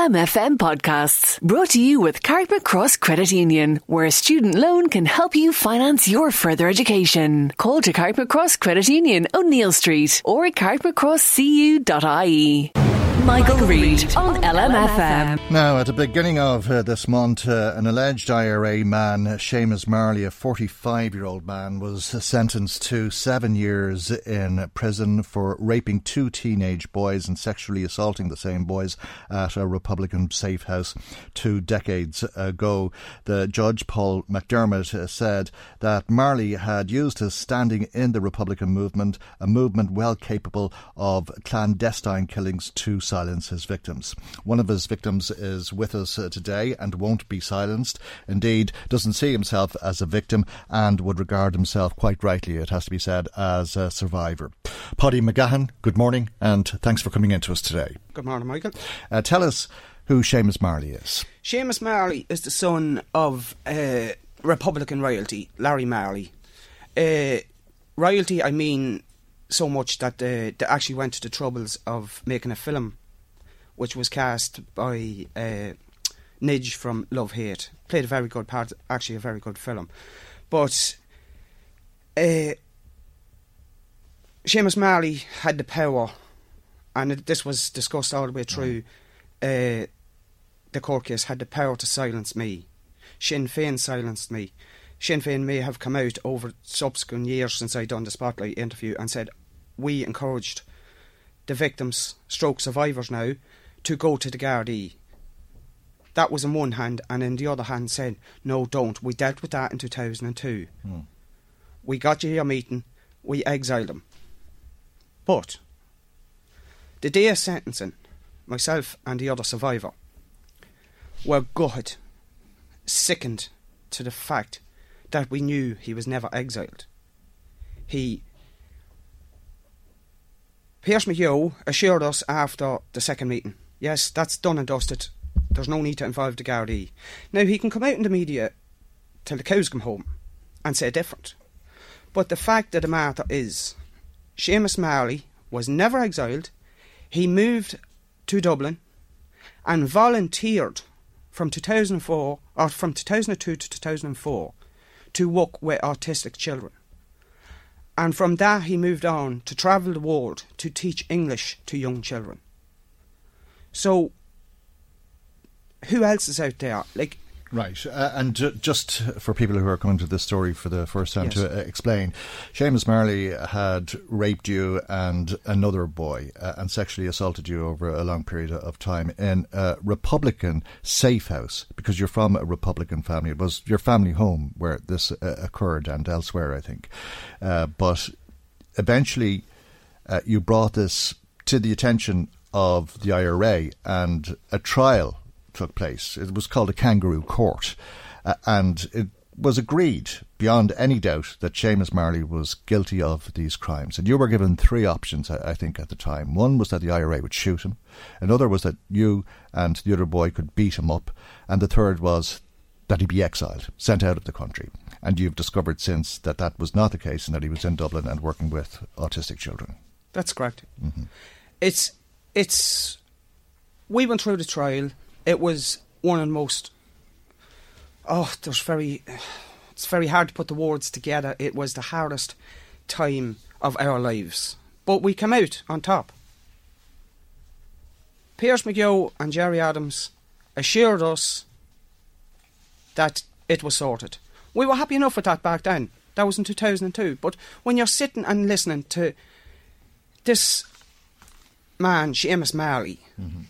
LMFM podcasts brought to you with Carrickmacross Cross Credit Union, where a student loan can help you finance your further education. Call to Carrickmacross Cross Credit Union, O'Neill Street, or carrickmacrosscu.ie. Michael, Reade on LMFM. Now, at the beginning of uh, this month, uh, an alleged IRA man, Seamus Marley, a 45 year old man, was sentenced to seven years in prison for raping two teenage boys and sexually assaulting the same boys at a Republican safe house two decades ago. The judge, Paul McDermott, uh, said that Marley had used his standing in the Republican movement, a movement well capable of clandestine killings to silence his victims. One of his victims is with us uh, today and won't be silenced. Indeed, doesn't see himself as a victim and would regard himself quite rightly, it has to be said, as a survivor. Paddy McGahon, good morning and thanks for coming in to us today. Good morning, Michael. Uh, tell us who Seamus Marley is. Seamus Marley is the son of uh, Republican royalty, Larry Marley. Uh, royalty, I mean so much that uh, they actually went to the troubles of making a film which was cast by uh, Nidge from Love Hate. Played a very good part, actually a very good film. But uh, Seamus Marley had the power, and this was discussed all the way through uh, the court case, had the power to silence me. Sinn Féin silenced me. Sinn Féin may have come out over subsequent years since I'd done the Spotlight interview and said, we encouraged the victims, stroke survivors now, to go to the Gardaí. That was in one hand, and in the other hand said, no, don't. We dealt with that in 2002. Hmm. We got you your meeting, we exiled them. But, the day of sentencing, myself and the other survivor were gutted, sickened to the fact that we knew he was never exiled. He Pearse McGeough assured us after the second meeting Yes, that's done and dusted. There's no need to involve the Gardaí. Now, he can come out in the media till the cows come home and say different. But the fact of the matter is, Seamus Marley was never exiled. He moved to Dublin and volunteered from 2004 or from 2002 to 2004 to work with autistic children. And from that, he moved on to travel the world to teach English to young children. So, who else is out there? Like, Right, uh, and ju- just for people who are coming to this story for the first time yes. to uh, explain, Seamus Marley had raped you and another boy uh, and sexually assaulted you over a long period of time in a Republican safe house because you're from a Republican family. It was your family home where this uh, occurred and elsewhere, I think. Uh, but eventually, uh, you brought this to the attention of the IRA, and a trial took place. It was called a kangaroo court, uh, and it was agreed beyond any doubt that Seamus Marley was guilty of these crimes. And you were given three options, I, I think, at the time. One was that the IRA would shoot him, another was that you and the other boy could beat him up, and the third was that he be exiled, sent out of the country. And you've discovered since that that was not the case and that he was in Dublin and working with autistic children. That's correct. Mm-hmm. It's it's we went through the trial. It was one of the most oh, there's very it's very hard to put the words together. It was the hardest time of our lives. But we came out on top. Pearse McGeough and Gerry Adams assured us that it was sorted. We were happy enough with that back then. That was in 2002. But when you're sitting and listening to this man, Seamus Marley, mm-hmm.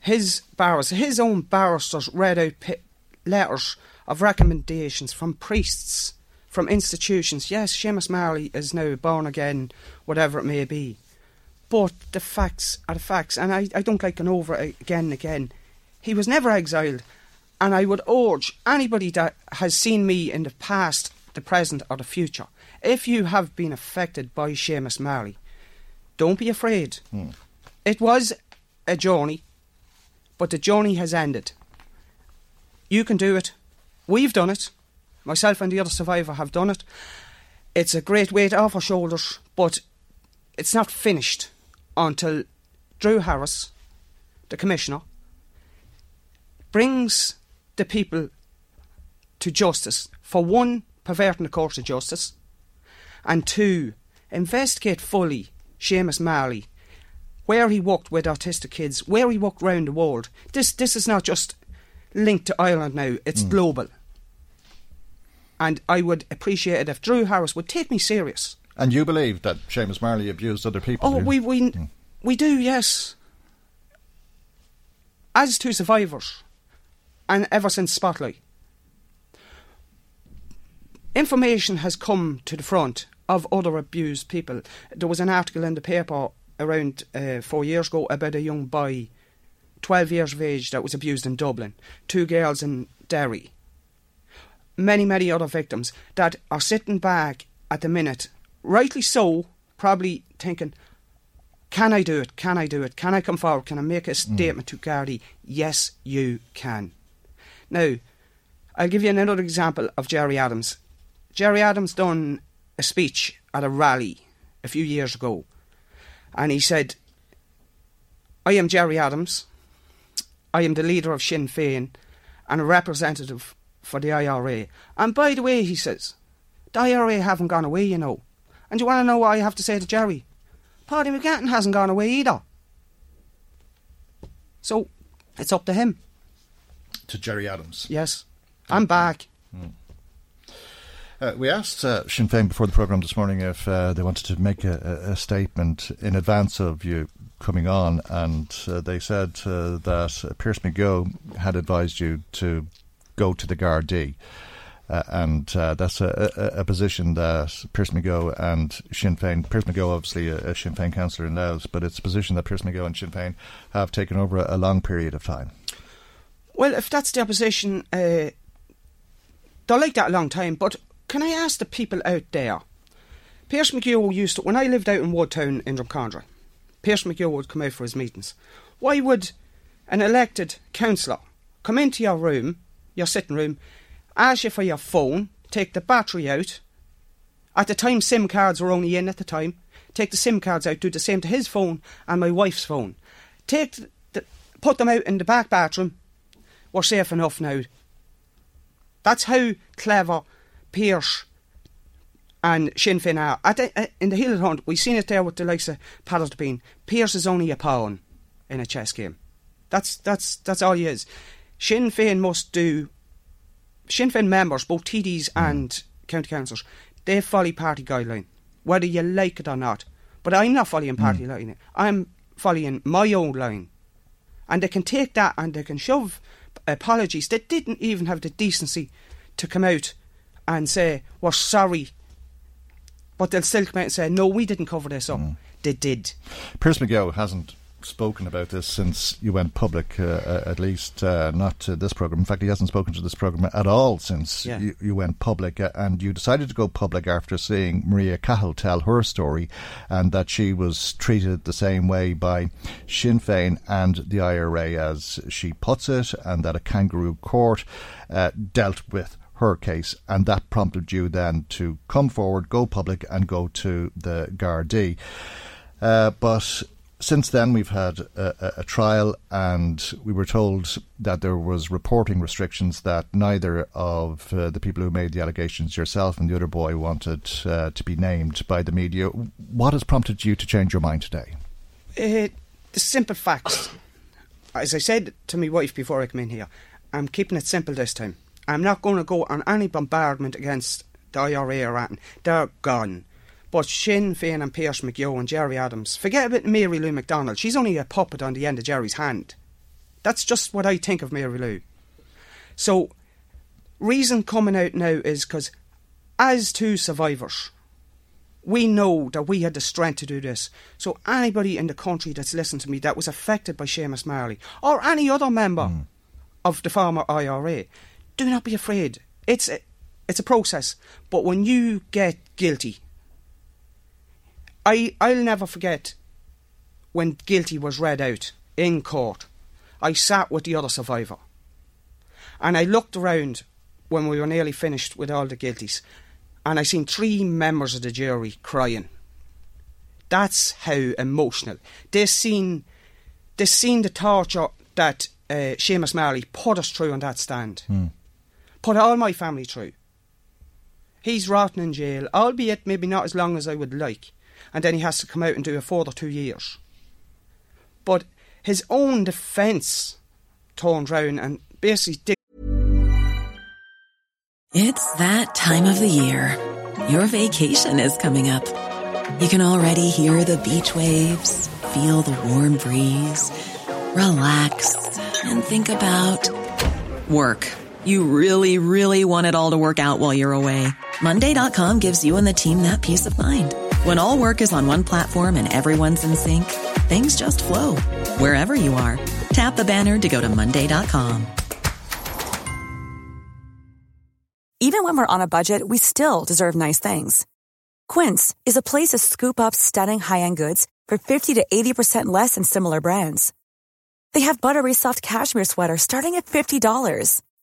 his barristers, his own barristers read out p- letters of recommendations from priests, from institutions. Yes, Seamus Marley is now born again, whatever it may be. But the facts are the facts, and I, I don't like going over it again and again. He was never exiled, and I would urge anybody that has seen me in the past, the present, or the future, if you have been affected by Seamus Marley, don't be afraid. Hmm. It was a journey, but the journey has ended. You can do it. We've done it. Myself and the other survivor have done it. It's a great weight off our shoulders, but it's not finished until Drew Harris, the Commissioner, brings the people to justice for one, perverting the course of justice, and two, investigate fully Seamus Marley, where he walked with autistic kids, where he walked round the world. This this is not just linked to Ireland now; it's mm. global. And I would appreciate it if Drew Harris would take me serious. And you believe that Seamus Marley abused other people? Oh, we we mm. we do, yes. As two survivors, and ever since Spotlight, information has come to the front of other abused people. There was an article in the paper around uh, four years ago about a young boy, 12 years of age, that was abused in Dublin. Two girls in Derry. Many, many other victims that are sitting back at the minute, rightly so, probably thinking, can I do it? Can I do it? Can I come forward? Can I make a mm. statement mm. to Gardaí? Yes, you can. Now, I'll give you another example of Gerry Adams. Gerry Adams done a speech at a rally a few years ago, and he said, I am Gerry Adams, I am the leader of Sinn Féin and a representative for the IRA. And by the way, he says, the IRA haven't gone away, you know. And you want to know what I have to say to Gerry? Paddy McGahon hasn't gone away either. So, it's up to him. To Gerry Adams? Yes. I'm back. Mm. Uh, we asked uh, Sinn Féin before the programme this morning if uh, they wanted to make a, a, statement in advance of you coming on, and uh, they said uh, that Pearse McGeough had advised you to go to the Gardaí. Uh, and that's a, a, a, position that Pearse McGeough and Sinn Féin, Pearse McGeough obviously a, a Sinn Féin councillor in Louth, but it's a position that Pearse McGeough and Sinn Féin have taken over a, long period of time. Well, if that's the opposition, they'll like that a long time, but can I ask the people out there? Pearse McGill used to, when I lived out in Woodtown in Drumcondra, Pearse McGill would come out for his meetings. Why would an elected councillor come into your room, your sitting room, ask you for your phone, take the battery out? At the time, SIM cards were only in at the time. Take the SIM cards out, do the same to his phone and my wife's phone. Take the, put them out in the back bathroom. We're safe enough now. That's how clever Pearse and Sinn Féin are. At the, uh, in the Hill Hunt, we've seen it there with the likes of Paddle Bean. Pearse is only a pawn in a chess game. That's that's that's all he is. Sinn Féin must do. Sinn Féin members, both TDs and county councillors, they follow party guideline, whether you like it or not. But I'm not following party mm. line. I'm following my own line, and they can take that and they can shove apologies. They didn't even have the decency to come out and say, we're sorry. But they'll still come out and say, no, we didn't cover this up. Mm. They did. Pearse McGeough hasn't spoken about this since you went public, uh, uh, at least uh, not to this programme. In fact, he hasn't spoken to this programme at all since yeah. you, you, went public. Uh, and you decided to go public after seeing Maria Cahill tell her story and that she was treated the same way by Sinn Féin and the IRA, as she puts it, and that a kangaroo court uh, dealt with her case, and that prompted you then to come forward, go public, and go to the Gardaí. Uh, but since then, we've had a, a, trial, and we were told that there was reporting restrictions that neither of uh, the people who made the allegations, yourself and the other boy, wanted uh, to be named by the media. What has prompted you to change your mind today? Uh, the simple facts. As I said to my wife before I came in here, I'm keeping it simple this time. I'm not going to go on any bombardment against the IRA or anything. They're gone. But Sinn Féin and Pearse McGeough and Gerry Adams, forget about Mary Lou McDonald. She's only a puppet on the end of Gerry's hand. That's just what I think of Mary Lou. So, reason coming out now is because, as two survivors, we know that we had the strength to do this. So, anybody in the country that's listened to me that was affected by Seamus Marley, or any other member mm. of the former IRA, do not be afraid. It's a, it's a process. But when you get guilty, I, I'll never forget when guilty was read out in court. I sat with the other survivor. And I looked around when we were nearly finished with all the guilties, and I seen three members of the jury crying. That's how emotional. They seen, they seen the torture that uh, Seamus Marley put us through on that stand. Mm. Put all my family through. He's rotten in jail, albeit maybe not as long as I would like and then he has to come out and do a further two years. But his own defence turned round and basically did. It's that time of the year. Your vacation is coming up. You can already hear the beach waves, feel the warm breeze, relax, and think about work. You really, really want it all to work out while you're away. Monday.com gives you and the team that peace of mind. When all work is on one platform and everyone's in sync, things just flow wherever you are. Tap the banner to go to Monday.com. Even when we're on a budget, we still deserve nice things. Quince is a place to scoop up stunning high end goods for 50 to 80% less than similar brands. They have buttery soft cashmere sweaters starting at $50,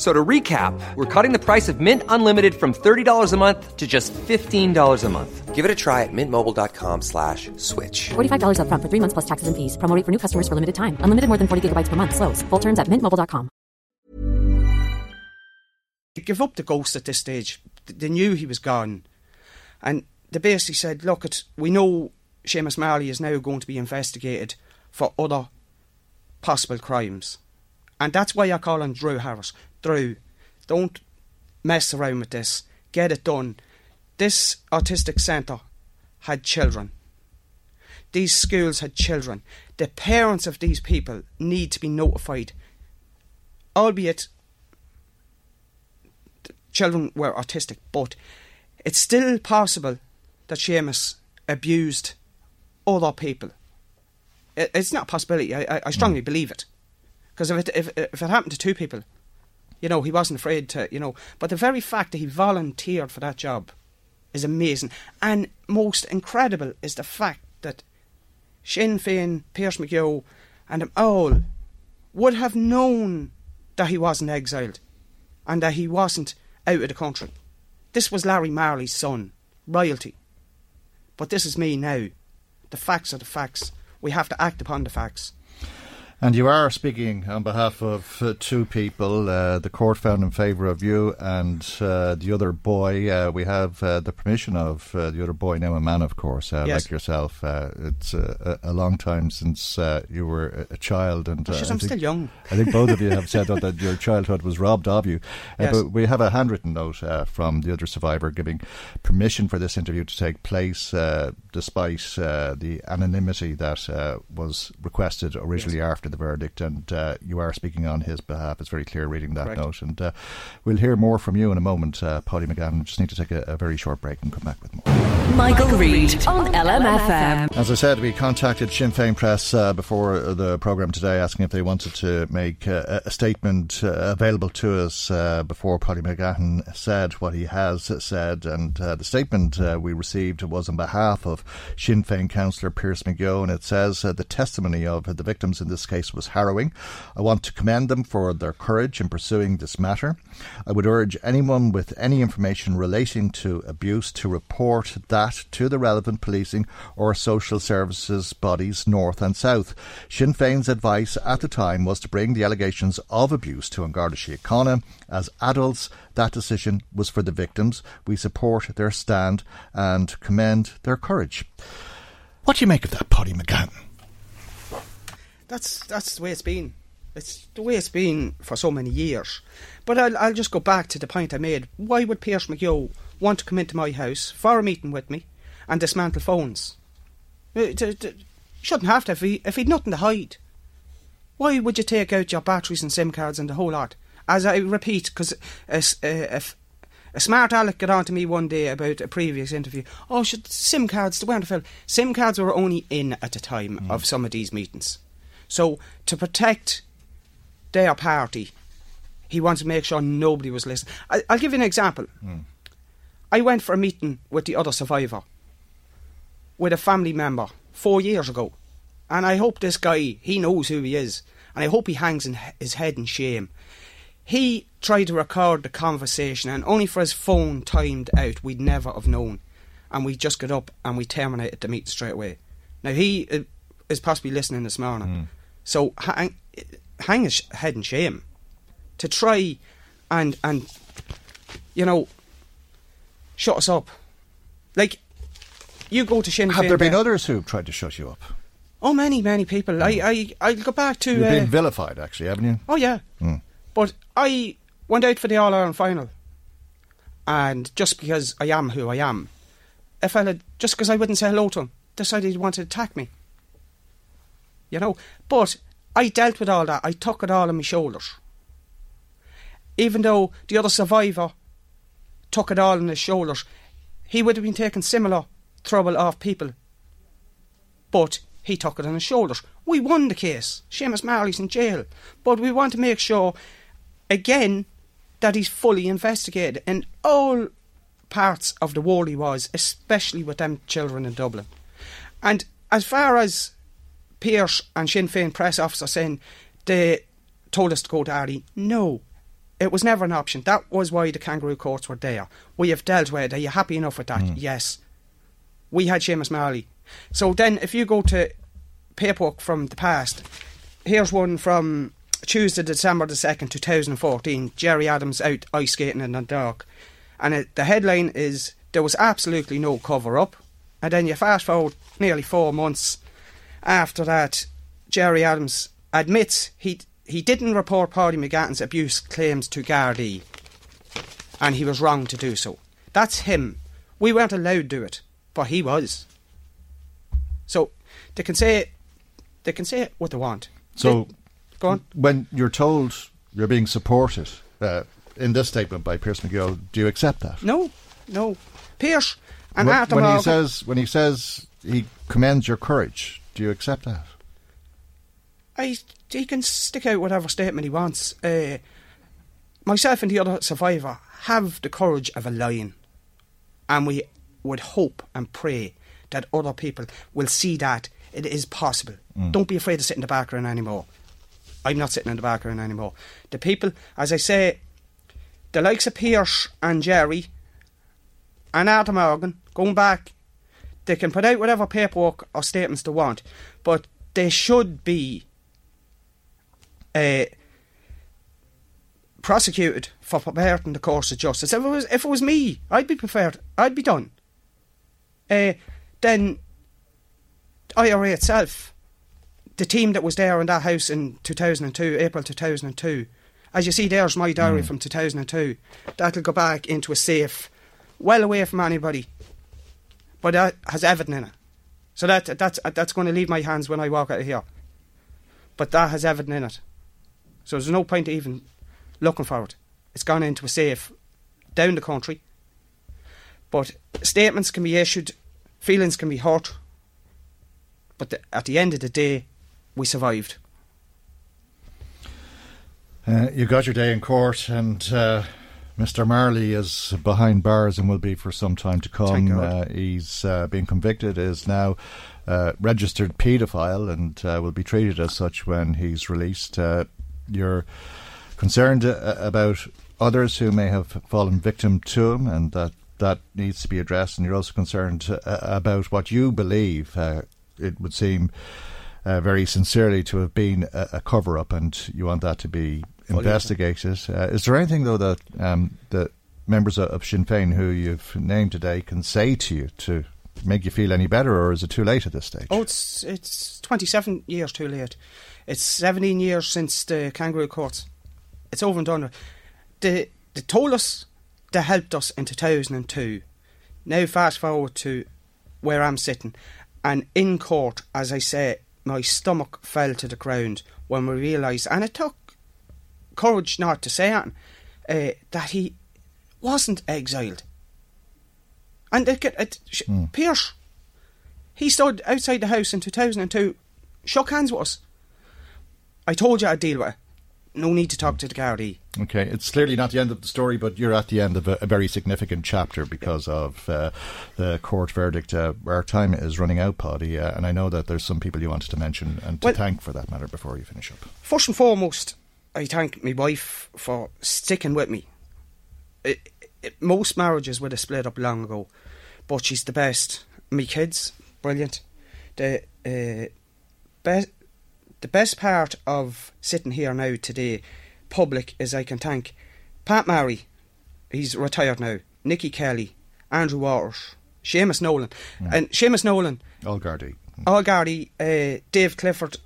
So to recap, we're cutting the price of Mint Unlimited from $30 a month to just $15 a month. Give it a try at mintmobile.com slash switch. $45 up front for three months plus taxes and fees. Promoting for new customers for limited time. Unlimited more than 40 gigabytes per month. Slows. Full terms at mintmobile.com. Give up the ghost at this stage. They knew he was gone. And they basically said, look, it, we know Seamus Marley is now going to be investigated for other possible crimes. And that's why I call on Drew Harris Drew, Don't mess around with this. Get it done. This autistic centre had children. These schools had children. The parents of these people need to be notified, albeit children were autistic, but it's still possible that Seamus abused other people. It's not a possibility. I, I strongly believe it. Because if it, if, if it happened to two people, you know, he wasn't afraid to, you know. But the very fact that he volunteered for that job is amazing. And most incredible is the fact that Sinn Féin, Pearse McGeough, and them all would have known that he wasn't exiled and that he wasn't out of the country. This was Larry Marley's son, royalty. But this is me now. The facts are the facts. We have to act upon the facts. And you are speaking on behalf of uh, two people. Uh, the court found in favour of you and uh, the other boy. Uh, we have uh, the permission of uh, the other boy, now a man, of course, yes. like yourself. it's a, a, long time since you were a, child. and I'm think, still young. I think both of you have said that, that your childhood was robbed of you. Yes. But we have a handwritten note from the other survivor giving permission for this interview to take place despite the anonymity that was requested originally yes. after the verdict, and uh, you are speaking on his behalf. It's very clear reading that Correct. note. And uh, we'll hear more from you in a moment, uh, Paddy McGahon. Just need to take a, a very short break and come back with more. Michael Reade on LMFM. As I said, we contacted Sinn Féin Press uh, before the programme today asking if they wanted to make uh, a statement uh, available to us uh, before Paddy McGahon said what he has said. And uh, the statement uh, we received was on behalf of Sinn Féin councillor Pearse McGeough, and it says the testimony of the victims in this case was harrowing. I want to commend them for their courage in pursuing this matter. I would urge anyone with any information relating to abuse to report that to the relevant policing or social services bodies north and south. Sinn Féin's advice at the time was to bring the allegations of abuse to An Garda Síochána. As adults, that decision was for the victims. We support their stand and commend their courage. What do you make of that, Paddy McGahon? That's that's the way it's been. It's the way it's been for so many years. But I'll, I'll just go back to the point I made. Why would Pearse McGeough want to come into my house for a meeting with me and dismantle phones? Uh, shouldn't have to if, he, if he'd nothing to hide. Why would you take out your batteries and SIM cards and the whole lot? As I repeat, because a, a, a, smart aleck got on to me one day about a previous interview. Oh, should SIM cards, the weren't. SIM cards were only in at the time mm. of some of these meetings. So to protect their party, he wanted to make sure nobody was listening. I, will give you an example. Mm. I went for a meeting with the other survivor, with a family member, four years ago. And I hope this guy, he knows who he is. And I hope he hangs in his head in shame. He tried to record the conversation, and only for his phone timed out, we'd never have known. And we just got up and we terminated the meeting straight away. Now, he uh, is possibly listening this morning. Mm. So hang, hang his head in shame to try and and you know shut us up. Like you go to Sinn Have Féin there been others who've tried to shut you up? Oh, many, many people. Mm. I, I, I go back to. You've uh, been vilified, actually, haven't you? Oh yeah, mm. but I went out for the All Ireland final, and just because I am who I am, a fella just because I wouldn't say hello to him decided he wanted to attack me. You know, but I dealt with all that. I took it all on my shoulders. Even though the other survivor took it all on his shoulders, he would have been taking similar trouble off people. But he took it on his shoulders. We won the case. Seamus Marley's in jail. But we want to make sure, again, that he's fully investigated in all parts of the world he was, especially with them children in Dublin. And as far as Pearse and Sinn Féin press officer saying they told us to go to Ardee. No, it was never an option. That was why the kangaroo courts were there. We have dealt with it. Are you happy enough with that? Mm. Yes. We had Seamus Marley. So then, if you go to paperwork from the past, here's one from Tuesday, December the 2nd, 2014. Gerry Adams out ice skating in the dark. And it, the headline is There was absolutely no cover up. And then you fast forward nearly four months after that, Gerry Adams admits he he didn't report Paddy McGahon's abuse claims to Gardaí, and he was wrong to do so. That's him. We weren't allowed to do it, but he was. So they can say they can say what they want. So they, go on. When you're told you're being supported uh, in this statement by Pearse McGill, do you accept that? No, no. Pearse and when, when he says when he says he commends your courage, do you accept that? I he can stick out whatever statement he wants. Uh, myself and the other survivor have the courage of a lion, and we would hope and pray that other people will see that it is possible. Mm. Don't be afraid to sit in the background anymore. I'm not sitting in the background anymore. The people, as I say, the likes of Pearse and Gerry and Adam Morgan, going back they can put out whatever paperwork or statements they want, but they should be uh, prosecuted for perverting the course of justice. If it was if it was me, I'd be prepared. I'd be done. Uh, then IRA itself, the team that was there in that house in 2002, April 2002, as you see, there's my diary mm. from 2002. That'll go back into a safe, well away from anybody but that has Everton in it. So that that's that's going to leave my hands when I walk out of here. But that has Everton in it. So there's no point even looking for it. It's gone into a safe down the country. But statements can be issued, feelings can be hurt, but the, at the end of the day, we survived. Uh, you got your day in court, and uh, Mr. Marley is behind bars and will be for some time to come. Uh, he's uh, been convicted, is now uh, registered paedophile, and uh, will be treated as such when he's released. you're concerned about others who may have fallen victim to him, and that that needs to be addressed. And you're also concerned about what you believe. it would seem. Uh, very sincerely to have been a, a cover up, and you want that to be investigated. Uh, is there anything though that um, the members of Sinn Féin who you've named today can say to you to make you feel any better, or is it too late at this stage? Oh, it's it's twenty seven years too late. It's seventeen years since the kangaroo courts. It's over and done with. They they told us they helped us in two thousand and two. Now fast forward to where I'm sitting, and in court, as I say, my stomach fell to the ground when we realised, and it took courage not to say it, uh, that he wasn't exiled. And it, it, mm. Pearse, he stood outside the house in 2002, shook hands with us. I told you I'd deal with it. No need to talk to the Gardaí. Okay, it's clearly not the end of the story, but you're at the end of a, a very significant chapter because of uh, the court verdict. Uh, our time is running out, Paddy, uh, and I know that there's some people you wanted to mention and to well, thank for that matter before you finish up. First and foremost, I thank my wife for sticking with me. It, it, most marriages would have split up long ago, but she's the best. Me kids, brilliant. The uh, best, the best part of sitting here now today, public, is I can thank Pat Mary, he's retired now. Nicky Kelly, Andrew Waters, Seamus Nolan, yeah. and Seamus Nolan, All Gardaí, All Gardaí, uh, Dave Clifford,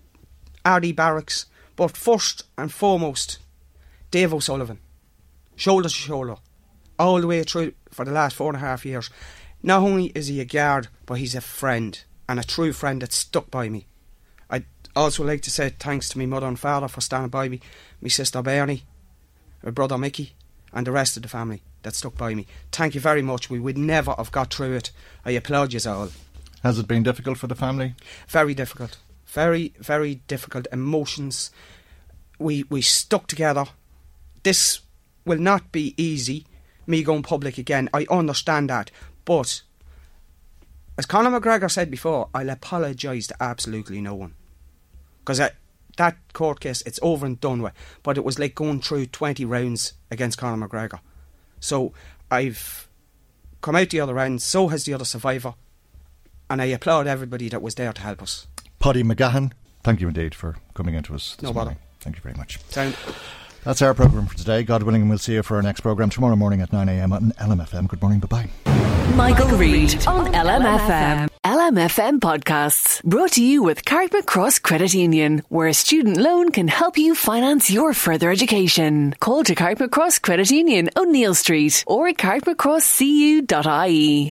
R.D. Barracks, but first and foremost, Dave er O'Sullivan, shoulder to shoulder, all the way through for the last four and a half years. Not only is he a guard, but he's a friend and a true friend that stuck by me. I'd also like to say thanks to my mother and father for standing by me, my sister Bernie, my brother Mickey, and the rest of the family that stuck by me. Thank you very much. We would never have got through it. I applaud you all. Has it been difficult for the family? Very difficult. Very, very difficult emotions. We we stuck together. This will not be easy. Me going public again. I understand that, but as Conor McGregor said before, I'll apologise to absolutely no one because that court case it's over and done with. But it was like going through twenty rounds against Conor McGregor. So I've come out the other end. So has the other survivor, and I applaud everybody that was there to help us. Paddy McGahon, thank you indeed for coming into us this no morning. Bother. Thank you very much. Sound. That's our programme for today. God willing, we'll see you for our next programme tomorrow morning at 9am on LMFM. Good morning. Bye bye. Michael, Michael Reade on LMFM. LMFM podcasts brought to you with Carrickmacross Cross Credit Union, where a student loan can help you finance your further education. Call to Carrickmacross Cross Credit Union, O'Neill Street, or at carrickmacrosscu.ie.